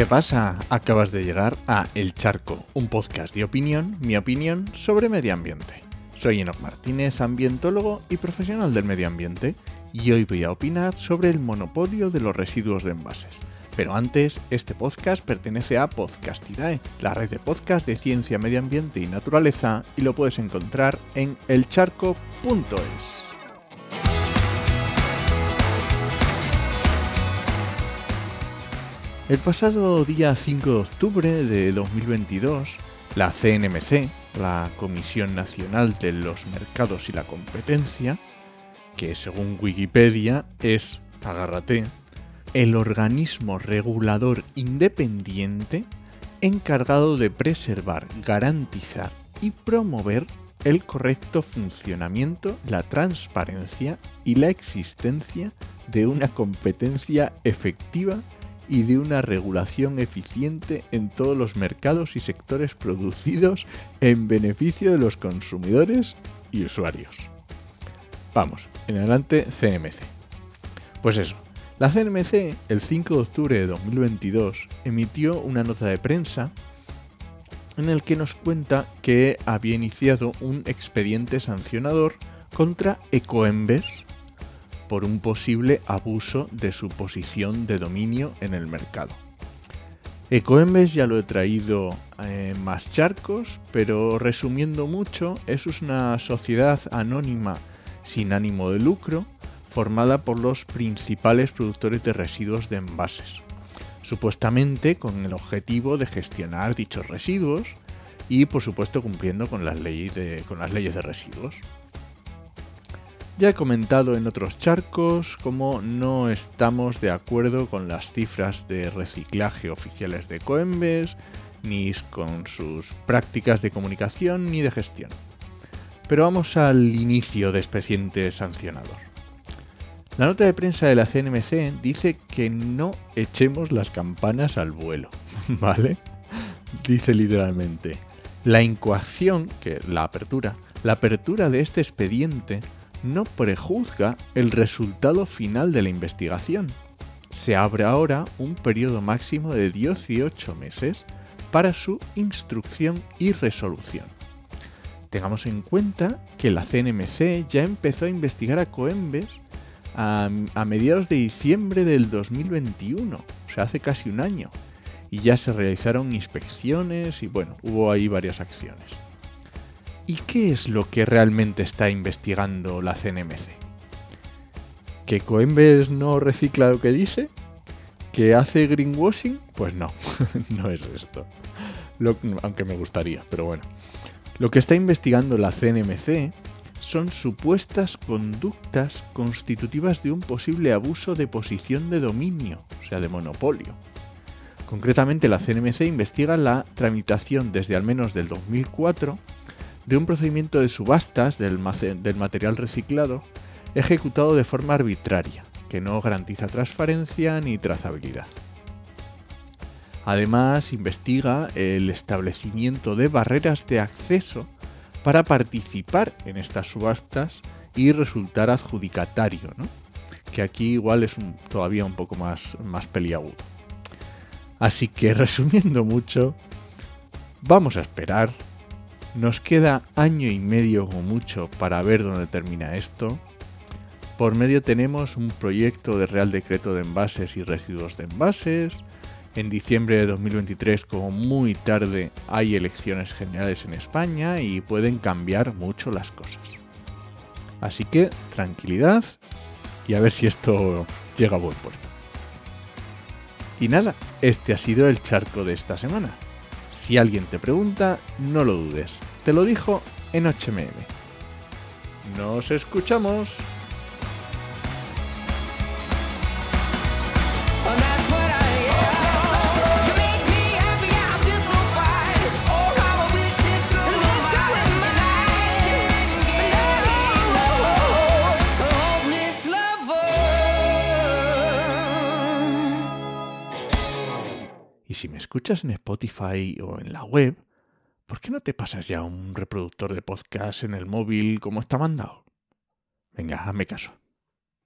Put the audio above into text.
¿Qué pasa? Acabas de llegar a El Charco, un podcast de opinión, mi opinión sobre medio ambiente. Soy Enoch Martínez, ambientólogo y profesional del medio ambiente, y hoy voy a opinar sobre el monopolio de los residuos de envases. Pero antes, este podcast pertenece a Podcastidae, la red de podcast de ciencia, medio ambiente y naturaleza, y lo puedes encontrar en elcharco.es. El pasado día 5 de octubre de 2022, la CNMC, la Comisión Nacional de los Mercados y la Competencia, que según Wikipedia es, agárrate, el organismo regulador independiente encargado de preservar, garantizar y promover el correcto funcionamiento, la transparencia y la existencia de una competencia efectiva y de una regulación eficiente en todos los mercados y sectores producidos en beneficio de los consumidores y usuarios. Vamos, en adelante CNMC. Pues eso, la CNMC el 5 de octubre de 2022 emitió una nota de prensa en el que nos cuenta que había iniciado un expediente sancionador contra Ecoembes por un posible abuso de su posición de dominio en el mercado. Ecoembes ya lo he traído en más charcos, pero resumiendo mucho, es una sociedad anónima sin ánimo de lucro formada por los principales productores de residuos de envases, supuestamente con el objetivo de gestionar dichos residuos y por supuesto cumpliendo con las leyes de residuos. Ya he comentado en otros charcos cómo no estamos de acuerdo con las cifras de reciclaje oficiales de Coembes, ni con sus prácticas de comunicación ni de gestión. Pero vamos al inicio de expediente sancionador. La nota de prensa de la CNMC dice que no echemos las campanas al vuelo, ¿vale? Dice literalmente, la incoación, que la apertura, la apertura de este expediente no prejuzga el resultado final de la investigación. Se abre ahora un periodo máximo de 18 meses para su instrucción y resolución. Tengamos en cuenta que la CNMC ya empezó a investigar a Coembes a, mediados de diciembre del 2021, o sea, hace casi un año, y ya se realizaron inspecciones y bueno, hubo ahí varias acciones. ¿Y qué es lo que realmente está investigando la CNMC? ¿Que Coembes no recicla lo que dice? ¿Que hace greenwashing? Pues no, no es esto. aunque me gustaría, pero bueno. Lo que está investigando la CNMC son supuestas conductas constitutivas de un posible abuso de posición de dominio, o sea, de monopolio. Concretamente, la CNMC investiga la tramitación desde al menos del 2004 de un procedimiento de subastas del, material reciclado ejecutado de forma arbitraria, que no garantiza transparencia ni trazabilidad. Además, investiga el establecimiento de barreras de acceso para participar en estas subastas y resultar adjudicatario, que aquí igual es todavía un poco más, más peliagudo. Así que resumiendo mucho, vamos a esperar nos queda año y medio o mucho para ver dónde termina esto. Por medio tenemos un proyecto de Real Decreto de Envases y Residuos de Envases. En diciembre de 2023, como muy tarde, hay elecciones generales en España y pueden cambiar mucho las cosas. Así que tranquilidad y a ver si esto llega a buen puerto. Y nada, este ha sido el charco de esta semana. Si alguien te pregunta, no lo dudes. Te lo dijo en HMM. Nos escuchamos. Si me escuchas en Spotify o en la web, ¿por qué no te pasas ya un reproductor de podcast en el móvil como está mandado? Venga, hazme caso.